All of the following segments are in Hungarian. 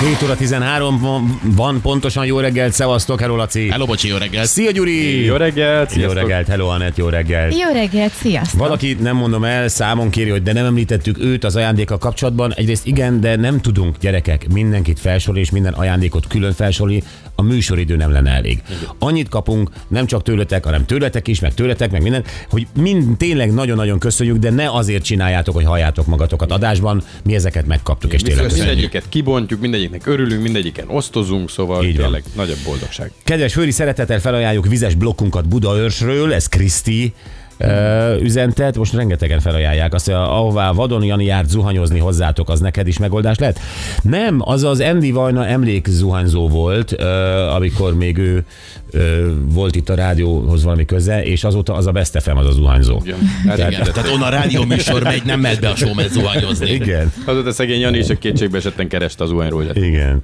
7 óra 13 van, van pontosan jó reggelt, szevasztok, hello Laci. Hello, bocsi, jó reggelt. Szia Gyuri! Jó reggelt! Jó sziasztok. reggelt, hello Anett, jó reggelt. Jó reggelt, sziasztok! Valaki, nem mondom el, számon kéri, hogy de nem említettük őt az ajándékkal kapcsolatban. Egyrészt igen, de nem tudunk, gyerekek, mindenkit felsorolni, és minden ajándékot külön felsorolni. A műsoridő nem lenne elég. Annyit kapunk, nem csak tőletek, hanem tőletek is, meg tőletek, meg minden, hogy mind tényleg nagyon-nagyon köszönjük, de ne azért csináljátok, hogy halljátok magatokat adásban. Mi ezeket megkaptuk, és tényleg köszönjük. Mindegyiket kibontjuk, mindegyiknek örülünk, mindegyiken osztozunk, szóval Így van. tényleg nagyobb boldogság. Kedves Főri, szeretettel felajánljuk vizes blokkunkat Budaörsről, ez Kriszti üzentet, most rengetegen felajánlják azt, hogy ahová Vadon Jani járt zuhanyozni hozzátok, az neked is megoldás lett? Nem, az az Andy Vajna emlék zuhanyzó volt, ö, amikor még ő ö, volt itt a rádióhoz valami köze, és azóta az a Best FM az a zuhanyzó. Igen. Igen, Hát, tehát onnan a rádió műsor megy, nem megy be a showman zuhanyozni. Igen. azóta szegény Jani is a kétségbe esetten kereste az Rózsát. Igen.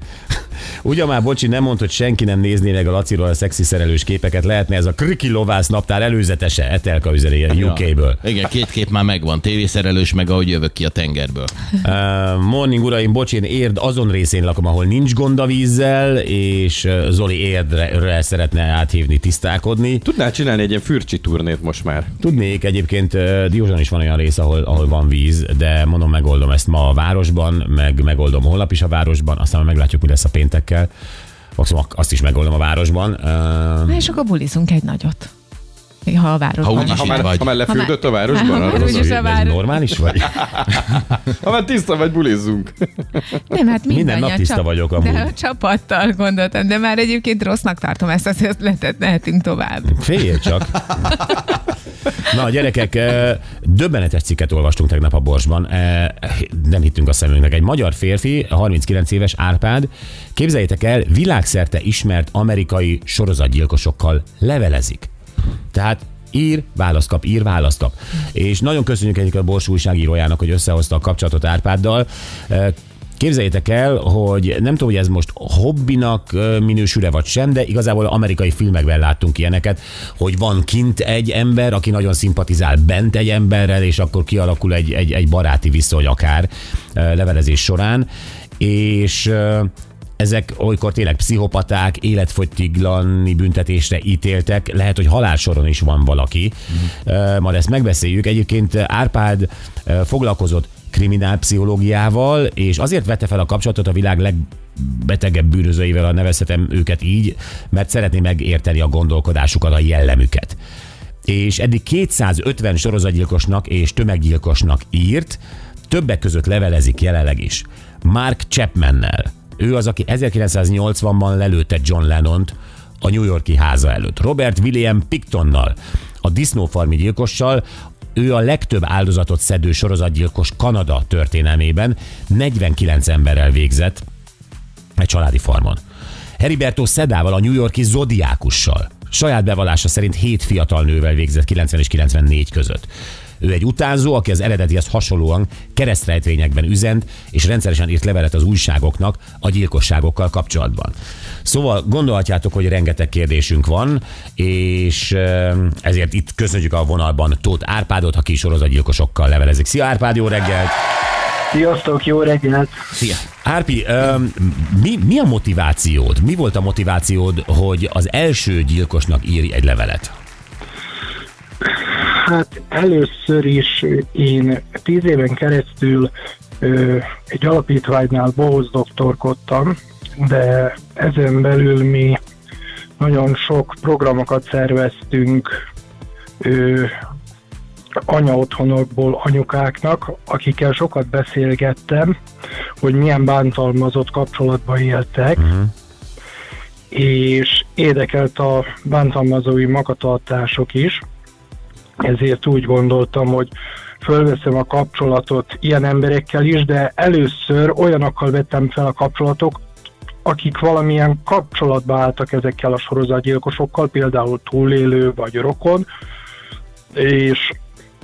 Ugyan már, bocsi, nem mondta, hogy senki nem nézné meg a Laciról a szexi szerelős képeket. Lehetne ez a Kriki Lovász naptár előzetese, Etelka üzeri a UK-ből. Igen, két kép már megvan, tévészerelős, meg ahogy jövök ki a tengerből. Uh, morning, uraim, bocs, én érd azon részén lakom, ahol nincs gond a vízzel, és Zoli érdre szeretne áthívni, tisztálkodni. Tudnál csinálni egy ilyen fürcsi turnét most már? Tudnék, egyébként uh, Diózsan is van olyan rész, ahol, ahol van víz, de mondom, megoldom ezt ma a városban, meg megoldom holnap is a városban, aztán meglátjuk, mi lesz a péntekkel. Maximum azt is megoldom a városban. Uh, Na, és akkor bulizunk egy nagyot. Ha a városban. Ha úgy is Ha már, vagy. ha már lefürdött a Ha városban, már arról úgyis a vár- normális vagy? ha már tiszta vagy, bulizzunk. Nem, hát Minden nap tiszta csap- vagyok amúgy. De a csapattal gondoltam, de már egyébként rossznak tartom ezt az ötletet, mehetünk tovább. Féljél csak. Na, gyerekek, eh, döbbenetes cikket olvastunk tegnap a Borsban. Eh, Nem hittünk a szemünknek. Egy magyar férfi, 39 éves Árpád, képzeljétek el, világszerte ismert amerikai sorozatgyilkosokkal levelezik. Tehát ír, választ kap, ír, választ kap. És nagyon köszönjük egyik a Bors újságírójának, hogy összehozta a kapcsolatot Árpáddal. Képzeljétek el, hogy nem tudom, hogy ez most hobbinak minősül-e vagy sem, de igazából amerikai filmekben láttunk ilyeneket, hogy van kint egy ember, aki nagyon szimpatizál bent egy emberrel, és akkor kialakul egy, egy, egy baráti viszony akár levelezés során, és ezek olykor tényleg pszichopaták, életfogytiglani büntetésre ítéltek, lehet, hogy halálsoron is van valaki. Mm. Majd ezt megbeszéljük. Egyébként Árpád foglalkozott kriminálpszichológiával, és azért vette fel a kapcsolatot a világ legbetegebb bűnözőivel, ha nevezhetem őket így, mert szeretné megérteni a gondolkodásukat, a jellemüket. És eddig 250 sorozatgyilkosnak és tömeggyilkosnak írt, többek között levelezik jelenleg is. Mark Chapmannel. Ő az, aki 1980-ban lelőtte John Lennont a New Yorki háza előtt. Robert William Pictonnal, a disznófarmi gyilkossal, ő a legtöbb áldozatot szedő sorozatgyilkos Kanada történelmében 49 emberrel végzett egy családi farmon. Heriberto Szedával, a New Yorki Zodiákussal. Saját bevallása szerint 7 fiatal nővel végzett 90 és 94 között. Ő egy utánzó, aki az eredetihez hasonlóan keresztrejtvényekben üzent, és rendszeresen írt levelet az újságoknak a gyilkosságokkal kapcsolatban. Szóval gondolhatjátok, hogy rengeteg kérdésünk van, és ezért itt köszönjük a vonalban Tóth Árpádot, aki sorozatgyilkosokkal levelezik. Szia Árpád, jó reggelt! Sziasztok, jó reggelt! Szia. Árpi, mi, mi a motivációd? Mi volt a motivációd, hogy az első gyilkosnak írj egy levelet? Hát először is én tíz éven keresztül ö, egy alapítványnál bohóz doktorkodtam, de ezen belül mi nagyon sok programokat szerveztünk ö, anya otthonokból anyukáknak, akikkel sokat beszélgettem, hogy milyen bántalmazott kapcsolatban éltek, uh-huh. és érdekelt a bántalmazói magatartások is, ezért úgy gondoltam, hogy fölveszem a kapcsolatot ilyen emberekkel is, de először olyanokkal vettem fel a kapcsolatok, akik valamilyen kapcsolatba álltak ezekkel a sorozatgyilkosokkal, például túlélő vagy rokon, és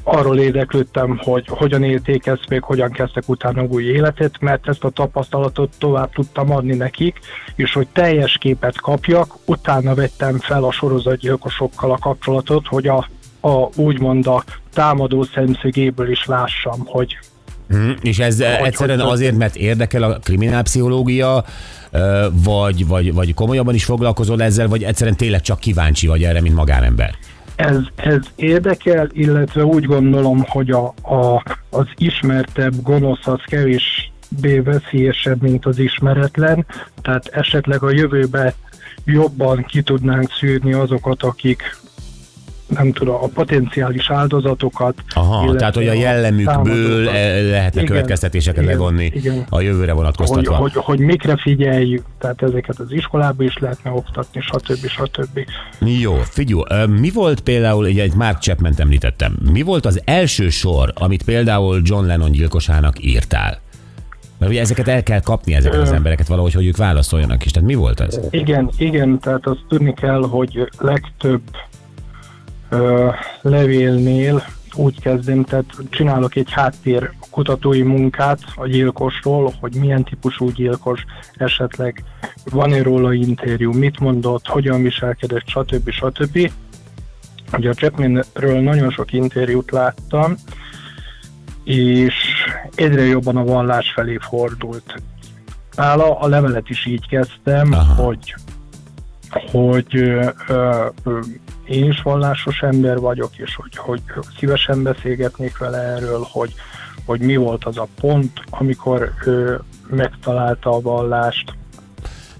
arról érdeklődtem, hogy hogyan élték ezt meg, hogyan kezdtek utána új életet, mert ezt a tapasztalatot tovább tudtam adni nekik, és hogy teljes képet kapjak, utána vettem fel a sorozatgyilkosokkal a kapcsolatot, hogy a, a úgymond a támadó szemszögéből is lássam, hogy Hm, és ez hogy, egyszerűen hogy- azért, mert érdekel a kriminálpszichológia, vagy, vagy, vagy komolyabban is foglalkozol ezzel, vagy egyszerűen tényleg csak kíváncsi vagy erre, mint magánember? ez, ez érdekel, illetve úgy gondolom, hogy a, a, az ismertebb gonosz az kevésbé veszélyesebb, mint az ismeretlen, tehát esetleg a jövőben jobban ki tudnánk szűrni azokat, akik nem tudom, a potenciális áldozatokat. Aha, tehát hogy a jellemükből eh, lehetne Igen, következtetéseket igen, levonni igen. a jövőre hogy, vonatkoztatva. hogy, hogy mikre figyeljük, tehát ezeket az iskolába is lehetne oktatni, stb. stb. Jó, figyelj, ö, mi volt például, ugye egy Mark Chapman említettem, mi volt az első sor, amit például John Lennon gyilkosának írtál? Mert ugye ezeket el kell kapni, ezeket az embereket valahogy, hogy ők válaszoljanak is. Tehát mi volt ez? Igen, igen, tehát azt tudni kell, hogy legtöbb levélnél úgy kezdem, tehát csinálok egy háttér kutatói munkát a gyilkosról, hogy milyen típusú gyilkos, esetleg van-e róla interjú, mit mondott, hogyan viselkedett, stb. stb. Ugye a Chapmanről nagyon sok interjút láttam, és egyre jobban a vallás felé fordult. Nála a levelet is így kezdtem, Aha. Hogy hogy ö, ö, én is vallásos ember vagyok, és hogy, hogy szívesen beszélgetnék vele erről, hogy, hogy mi volt az a pont, amikor ő megtalálta a vallást.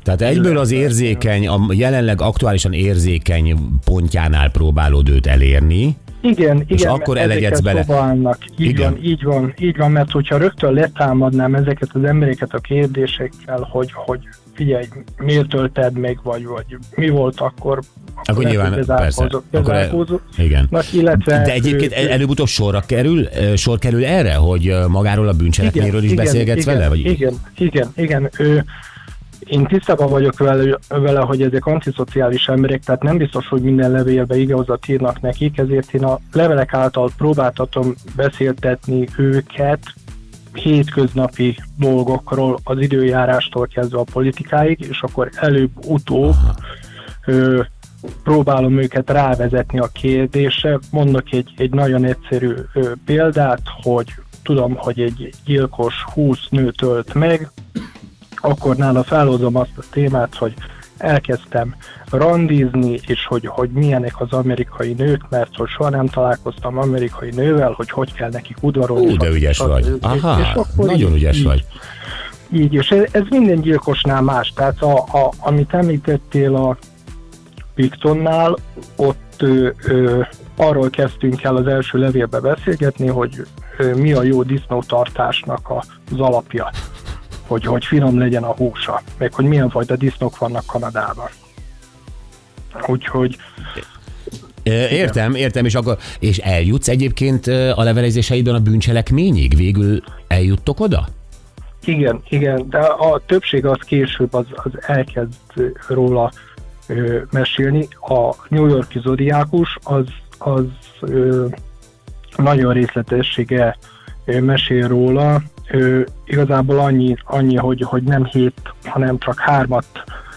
Tehát egyből az érzékeny, a jelenleg aktuálisan érzékeny pontjánál próbálod őt elérni, Igen, igen, akkor elegyedsz bele. Próbálnak. Így Igen. van, így van, így van, mert hogyha rögtön letámadnám ezeket az embereket a kérdésekkel, hogy, hogy figyelj, miért tölted meg, vagy, vagy mi volt akkor, akkor lehet, nyilván, hogy persze. Akkor el, igen. Na, illetve De egyébként ő- el- előbb-utóbb sorra kerül, sor kerül erre, hogy magáról a bűncselekményről is beszélgetsz igen, vele? Vagy? Igen, igen, igen. Ő, én tisztában vagyok vele, vele, hogy ezek antiszociális emberek, tehát nem biztos, hogy minden levélbe igazat írnak nekik, ezért én a levelek által próbáltatom beszéltetni őket hétköznapi dolgokról, az időjárástól kezdve a politikáig, és akkor előbb-utóbb ö, próbálom őket rávezetni a kérdésre. Mondok egy, egy nagyon egyszerű ö, példát, hogy tudom, hogy egy gyilkos 20 nőt ölt meg, akkor nála felhozom azt a témát, hogy elkezdtem randizni, és hogy, hogy milyenek az amerikai nők, mert hogy soha nem találkoztam amerikai nővel, hogy hogy kell nekik udvarolni. Ú, de ügyes stb. vagy. És Aha, akkor nagyon így- ügyes így- vagy. így, és ez, ez minden gyilkosnál más. Tehát a, a, amit említettél a Pictonnál, ott ö, ö, arról kezdtünk el az első levélbe beszélgetni, hogy ö, mi a jó disznótartásnak az alapja. Hogy, hogy finom legyen a húsa, meg hogy milyen fajta disznók vannak Kanadában. Úgyhogy Értem, értem, és akkor és eljutsz egyébként a levelezéseidben a bűncselekményig? Végül eljuttok oda? Igen, igen, de a többség az később az, az elkezd róla ö, mesélni. A New Yorki zodiákus az, az ö, nagyon részletessége ö, mesél róla. Ö, igazából annyi, annyi hogy, hogy nem hét, hanem csak hármat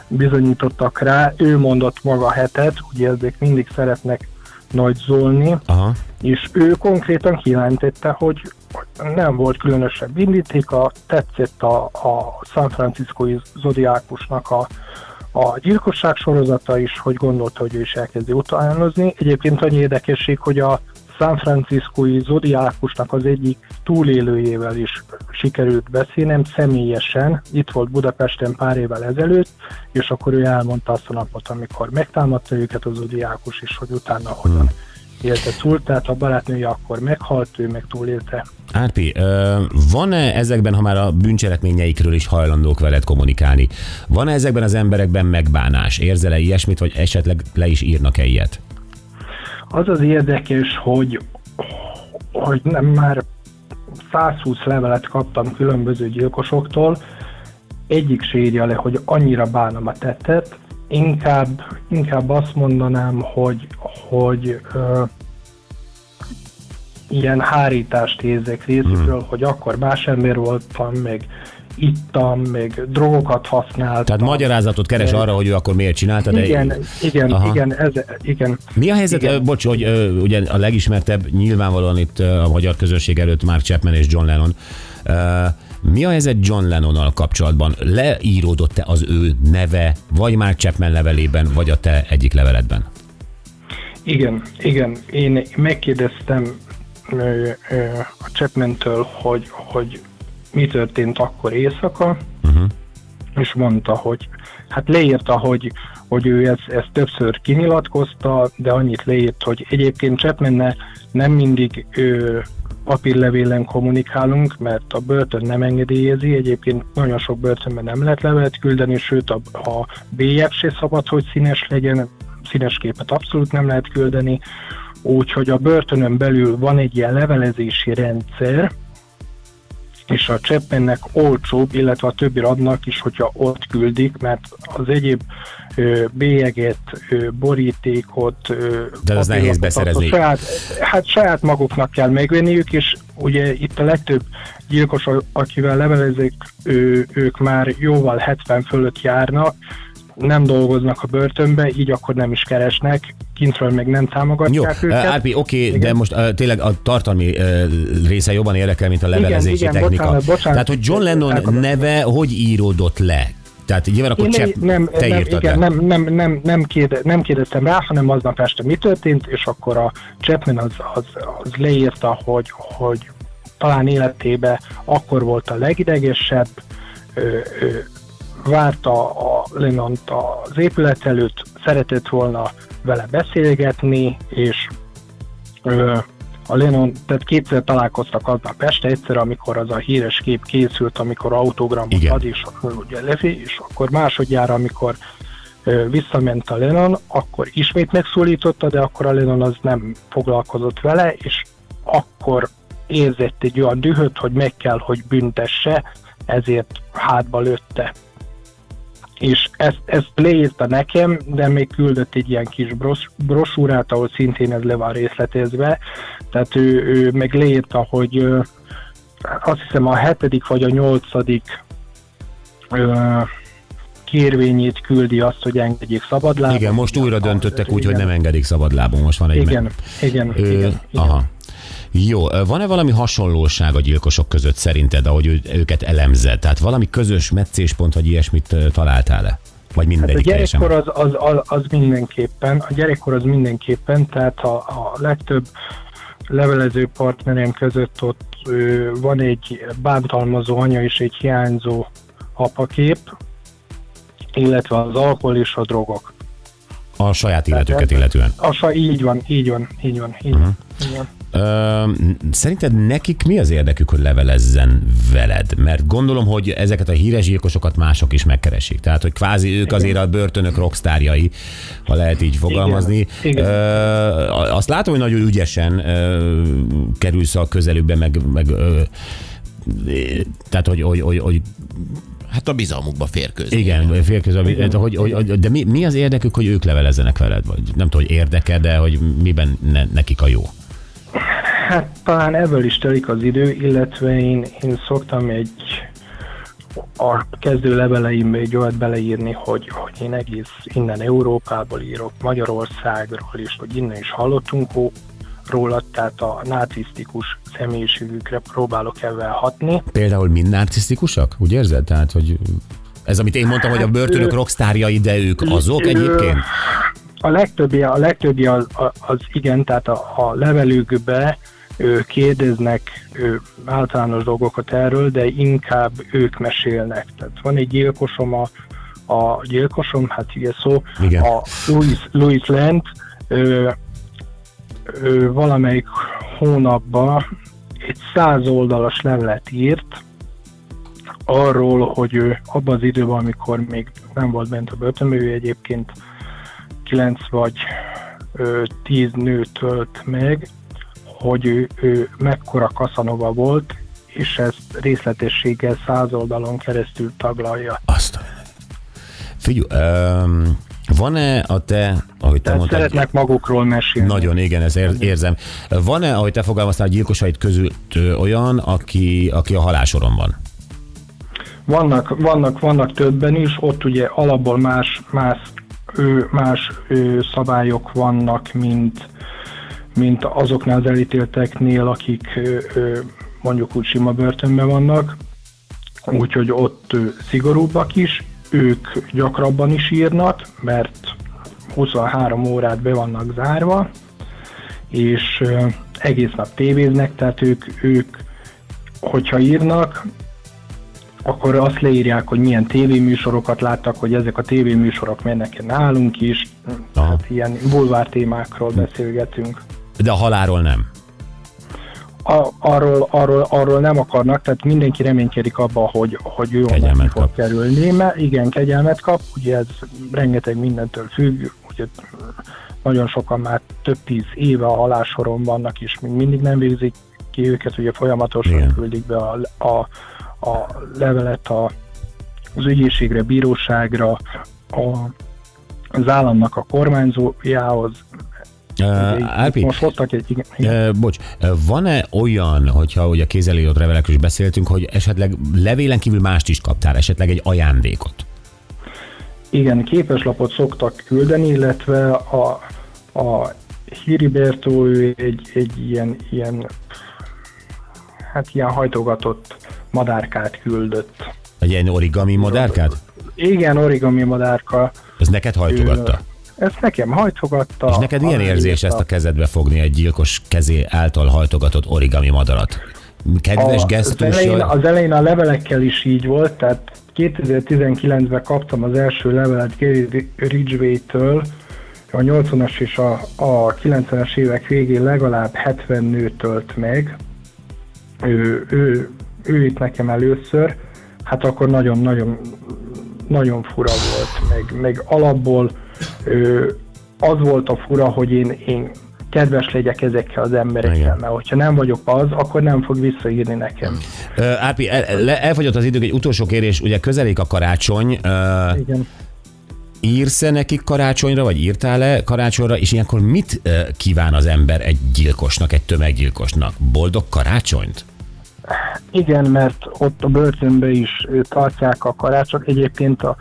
bizonyítottak rá. Ő mondott maga hetet, ugye ezek mindig szeretnek nagy zolni, Aha. és ő konkrétan kijelentette, hogy nem volt különösebb indítéka, tetszett a, a San Franciscoi zodiákusnak a, a gyilkosság sorozata is, hogy gondolta, hogy ő is elkezdi utánozni. Egyébként annyi érdekesség, hogy a San Franciscoi zodiákusnak az egyik túlélőjével is sikerült beszélnem személyesen. Itt volt Budapesten pár évvel ezelőtt, és akkor ő elmondta azt a napot, amikor megtámadta őket az zodiákus is, hogy utána hogyan élte túl, tehát a barátnője akkor meghalt, ő meg túlélte. Árpi, van-e ezekben, ha már a bűncselekményeikről is hajlandók veled kommunikálni, van-e ezekben az emberekben megbánás? Érzel-e ilyesmit, vagy esetleg le is írnak-e ilyet? Az az érdekes, hogy, hogy nem már 120 levelet kaptam különböző gyilkosoktól, egyik se írja le, hogy annyira bánom a tettet, inkább, inkább azt mondanám, hogy, hogy ö, ilyen hárítást érzek részükről, hogy akkor más ember voltam, meg ittam, meg drogokat használtam. Tehát magyarázatot keres arra, hogy ő akkor miért csinálta, de... Igen, igen, Aha. igen, ez, igen. Mi a helyzet, Igen. bocs, hogy ugye a legismertebb nyilvánvalóan itt a magyar közönség előtt Mark Chapman és John Lennon. Mi a helyzet John Lennonnal kapcsolatban? Leíródott-e az ő neve, vagy Mark Chapman levelében, vagy a te egyik leveledben? Igen, igen. Én megkérdeztem a Chapman-től, hogy, hogy mi történt akkor éjszaka, uh-huh. és mondta, hogy hát leírta, hogy, hogy ő ezt, ezt többször kinyilatkozta, de annyit leírt, hogy egyébként chapman nem mindig ö, papírlevélen kommunikálunk, mert a börtön nem engedélyezi, egyébként nagyon sok börtönben nem lehet levelet küldeni, sőt a, a bélyeg se szabad, hogy színes legyen, színes képet abszolút nem lehet küldeni, úgyhogy a börtönön belül van egy ilyen levelezési rendszer, és a Chapmannek olcsóbb, illetve a többi radnak is, hogyha ott küldik, mert az egyéb ö, bélyeget, ö, borítékot, ö, De az nehéz beszerezni. azt Saját, hát saját maguknak kell megvenniük, és ugye itt a legtöbb gyilkos, akivel levelezik, ő, ők már jóval 70 fölött járnak, nem dolgoznak a börtönbe, így akkor nem is keresnek, kintről meg nem Jó, támogatják ö, őket. Árpi, oké, de Igen. most uh, tényleg a tartalmi uh, része jobban érdekel, mint a levelezési igen, technika. bocsánat, bocsánat. Tehát, hogy John Lennon neve hogy íródott le? Tehát nyilván akkor Chap, nem, te nem, írtad igen, le. nem, nem, nem, nem, kérde, nem kérdeztem rá, hanem aznap este mi történt, és akkor a Chapman az, az, az leírta, hogy, hogy talán életébe akkor volt a legidegesebb, ö, ö, várta a Lennont az épület előtt, szeretett volna vele beszélgetni, és ö, a Lennon, tehát kétszer találkoztak aznap este, egyszer, amikor az a híres kép készült, amikor autogramot Igen. ad, és akkor ugye lefi, és akkor másodjára, amikor ö, visszament a Lennon, akkor ismét megszólította, de akkor a Lennon az nem foglalkozott vele, és akkor érzett egy olyan dühöt, hogy meg kell, hogy büntesse, ezért hátba lőtte. És ezt, ezt leírta nekem, de még küldött egy ilyen kis bros, brosúrát, ahol szintén ez le van részletezve. Tehát ő, ő meg leírta, hogy azt hiszem a hetedik vagy a nyolcadik ö, kérvényét küldi azt, hogy engedjék szabadlábon. Igen, most újra döntöttek úgy, hogy nem engedik szabadlábon. Most van egy Igen, meg- igen, Ö, igen, igen. Aha. Jó, van-e valami hasonlóság a gyilkosok között szerinted, ahogy őket elemzed? Tehát valami közös meccéspont, vagy ilyesmit találtál-e? Vagy Hát a mindegyik gyerekkor az, az, az, az mindenképpen, a gyerekkor az mindenképpen, tehát a, a legtöbb levelező partnerem között ott ö, van egy bántalmazó anya és egy hiányzó apakép, illetve az alkohol és a drogok. A saját életüket illetően. Asa, így van, így van, így van, így, uh-huh. így van. Ö, szerinted nekik mi az érdekük, hogy levelezzen veled? Mert gondolom, hogy ezeket a híres gyilkosokat mások is megkeresik. Tehát, hogy kvázi ők azért a börtönök rockstárjai, ha lehet így fogalmazni. Igen. Ö, azt látom, hogy nagyon ügyesen ö, kerülsz a közelükbe, meg, meg ö, tehát, hogy, hogy, hogy, hogy Hát a bizalmukba férkőzni. igen, félközben, hogy, hogy, hogy, de mi, mi az érdekük, hogy ők levelezzenek veled? Vagy nem tudom, hogy érdeke, de hogy miben ne, nekik a jó? Hát talán ebből is telik az idő, illetve én, én szoktam egy a kezdő leveleimbe egy olyat beleírni, hogy, hogy én egész innen Európából írok, Magyarországról is, hogy innen is hallottunk róla, tehát a narcisztikus személyiségükre próbálok ebben hatni. Például mind narcisztikusak? Úgy érzed? Tehát, hogy ez, amit én mondtam, hogy a börtönök ő- rockstárjai, de ők azok egyébként? A legtöbbi, a legtöbbi az, az igen, tehát a, a levelükbe kérdeznek általános dolgokat erről, de inkább ők mesélnek. Tehát van egy gyilkosom, a, a gyilkosom, hát ugye szó, Igen. a Louis, Louis Lent, ő, ő valamelyik hónapban egy száz oldalas levelet írt, arról, hogy ő abban az időben, amikor még nem volt bent a börtönben, ő egyébként 9 vagy ö, 10 nőt ölt meg, hogy ő, ő mekkora kaszanova volt, és ezt részletességgel száz oldalon keresztül taglalja. Azt. Figyelj, um, Van-e a te, ahogy te Tehát mondtad, szeretnek magukról mesélni. Nagyon, igen, ezt ér- érzem. Van-e, ahogy te fogalmaztál, gyilkosaid közül olyan, aki, aki a halálsoron van? Vannak, vannak, vannak többen is, ott ugye alapból más, más, ő, más ő, szabályok vannak, mint, mint azoknál az elítélteknél, akik mondjuk úgy sima börtönben vannak, úgyhogy ott szigorúbbak is, ők gyakrabban is írnak, mert 23 órát be vannak zárva, és egész nap tévéznek, tehát ők, ők hogyha írnak, akkor azt leírják, hogy milyen tévéműsorokat láttak, hogy ezek a tévéműsorok mennek nálunk is, Aha. tehát ilyen bulvár témákról beszélgetünk. De a halálról nem. A, arról, arról, arról nem akarnak, tehát mindenki reménykedik abba, hogy, hogy ő onnan fog kap. kerülni, mert igen, kegyelmet kap, ugye ez rengeteg mindentől függ, ugye nagyon sokan már több tíz éve a halálsoron vannak, és még mindig nem végzik ki őket, ugye folyamatosan igen. küldik be a, a, a levelet a, az ügyészségre, bíróságra, a, az államnak a kormányzójához. Uh, Árpi, most hoztak egy, igen, igen. Uh, bocs, van-e olyan, hogyha ugye a kézzelírott levelekről is beszéltünk, hogy esetleg levélen kívül mást is kaptál, esetleg egy ajándékot? Igen, képeslapot szoktak küldeni, illetve a, a Hiriberto ő egy, egy ilyen, ilyen, hát ilyen hajtogatott madárkát küldött. Egy ilyen origami madárkát? Igen, origami madárka. Ez neked hajtogatta? Ezt nekem hajtogatta. És neked milyen érzés ezt a kezedbe fogni egy gyilkos kezé által hajtogatott origami madarat? Kedves a, gesztus? az, elején, az elején a levelekkel is így volt, tehát 2019-ben kaptam az első levelet Gary Ridgway-től, a 80-as és a, a 90-es évek végén legalább 70 nőt ölt meg. Ő, ő, ő itt nekem először, hát akkor nagyon-nagyon nagyon fura volt, meg, meg alapból az volt a fura, hogy én, én kedves legyek ezekkel az emberekkel, Igen. mert hogyha nem vagyok az, akkor nem fog visszaírni nekem. Ö, Árpi, el, elfogyott az idők, egy utolsó kérés, ugye közelik a karácsony, ö, Igen. írsz-e nekik karácsonyra, vagy írtál-e karácsonyra, és ilyenkor mit kíván az ember egy gyilkosnak, egy tömeggyilkosnak? Boldog karácsonyt? Igen, mert ott a börtönben is tartják a karácsot. Egyébként a,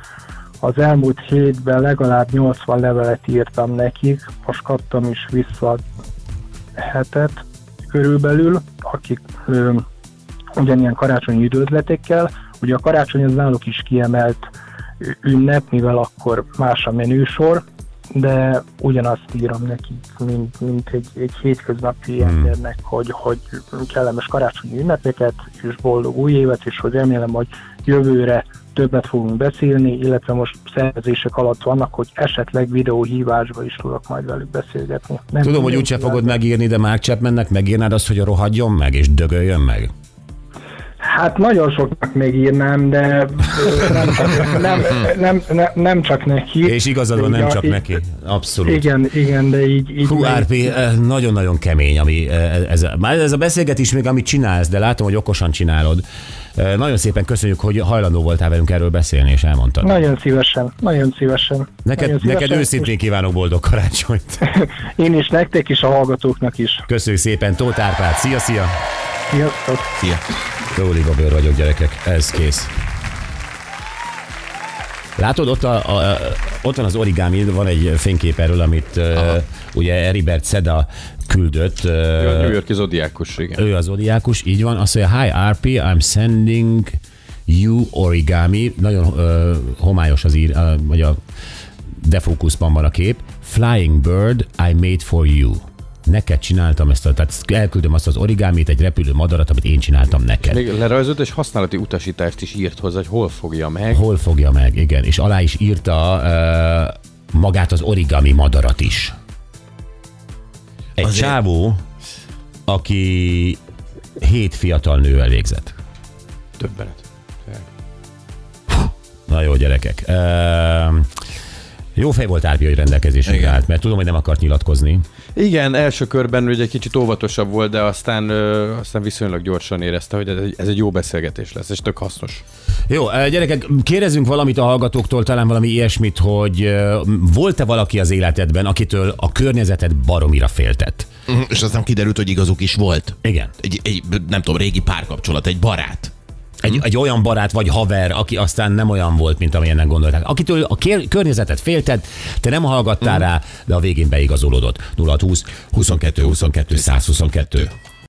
az elmúlt hétben legalább 80 levelet írtam nekik, most kaptam is vissza hetet körülbelül, akik ö, ugyanilyen karácsonyi üdvözletekkel. Ugye a karácsony az náluk is kiemelt ünnep, mivel akkor más a menősor, de ugyanazt írom nekik, mint, mint egy, egy hétköznapi hmm. embernek, hogy, hogy kellemes karácsonyi ünnepeket, és boldog új évet, és hogy remélem, hogy jövőre többet fogunk beszélni, illetve most szervezések alatt vannak, hogy esetleg videóhívásba is tudok majd velük beszélgetni. Nem Tudom, hogy úgyse fogod megírni, de Mark Chapmannek megírnád azt, hogy rohadjon meg, és dögöljön meg? Hát nagyon soknak megírnám, de ö, nem, nem, nem, nem, nem csak neki. És igazad van, nem csak neki. Abszolút. Igen, igen, de így... így Hú, Árpi, eh, nagyon-nagyon kemény, ami eh, ez, már ez a beszélgetés még, amit csinálsz, de látom, hogy okosan csinálod. Nagyon szépen köszönjük, hogy hajlandó voltál velünk erről beszélni, és elmondtad. Nagyon szívesen, nagyon szívesen. Neked, nagyon szívesen, neked őszintén kívánok boldog karácsonyt. Én is nektek is, a hallgatóknak is. Köszönjük szépen, Tóth Árpád. Szia, szia! Sziasztok! Szia. Tóli Gabőr vagyok, gyerekek. Ez kész. Látod, ott, a, a, ott van az origami, van egy fénykép erről, amit uh, ugye Eribert Seda küldött. A New Yorki zodiákus, igen. ő az odiákus, így van. Azt mondja, hi RP, I'm sending you origami. Nagyon uh, homályos az ír, vagy a defókuszban van a kép. Flying bird I made for you. Neked csináltam ezt, a, tehát elküldöm azt az origámit, egy repülő madarat, amit én csináltam neked. Még lerajzolt és használati utasítást is írt hozzá, hogy hol fogja meg. Hol fogja meg, igen. És alá is írta uh, magát az origami madarat is. Egy Azért- csávó, aki hét fiatal nővel végzett. Többenet. Na jó, gyerekek. Uh, Jó fej volt Árpi, hogy rendelkezésünkre Igen. állt, mert tudom, hogy nem akart nyilatkozni. Igen, első körben ugye egy kicsit óvatosabb volt, de aztán, ö, aztán viszonylag gyorsan érezte, hogy ez egy, ez egy jó beszélgetés lesz, és tök hasznos. Jó, gyerekek, kérdezzünk valamit a hallgatóktól, talán valami ilyesmit, hogy volt-e valaki az életedben, akitől a környezeted baromira féltett? Mhm, És aztán kiderült, hogy igazuk is volt. Igen. Egy, egy nem tudom, régi párkapcsolat, egy barát. Egy, egy olyan barát vagy haver, aki aztán nem olyan volt, mint amilyennek gondolták. Akitől a kér, környezetet félted, te nem hallgattál rá, de a végén beigazolódott. 0 20 22 22 122.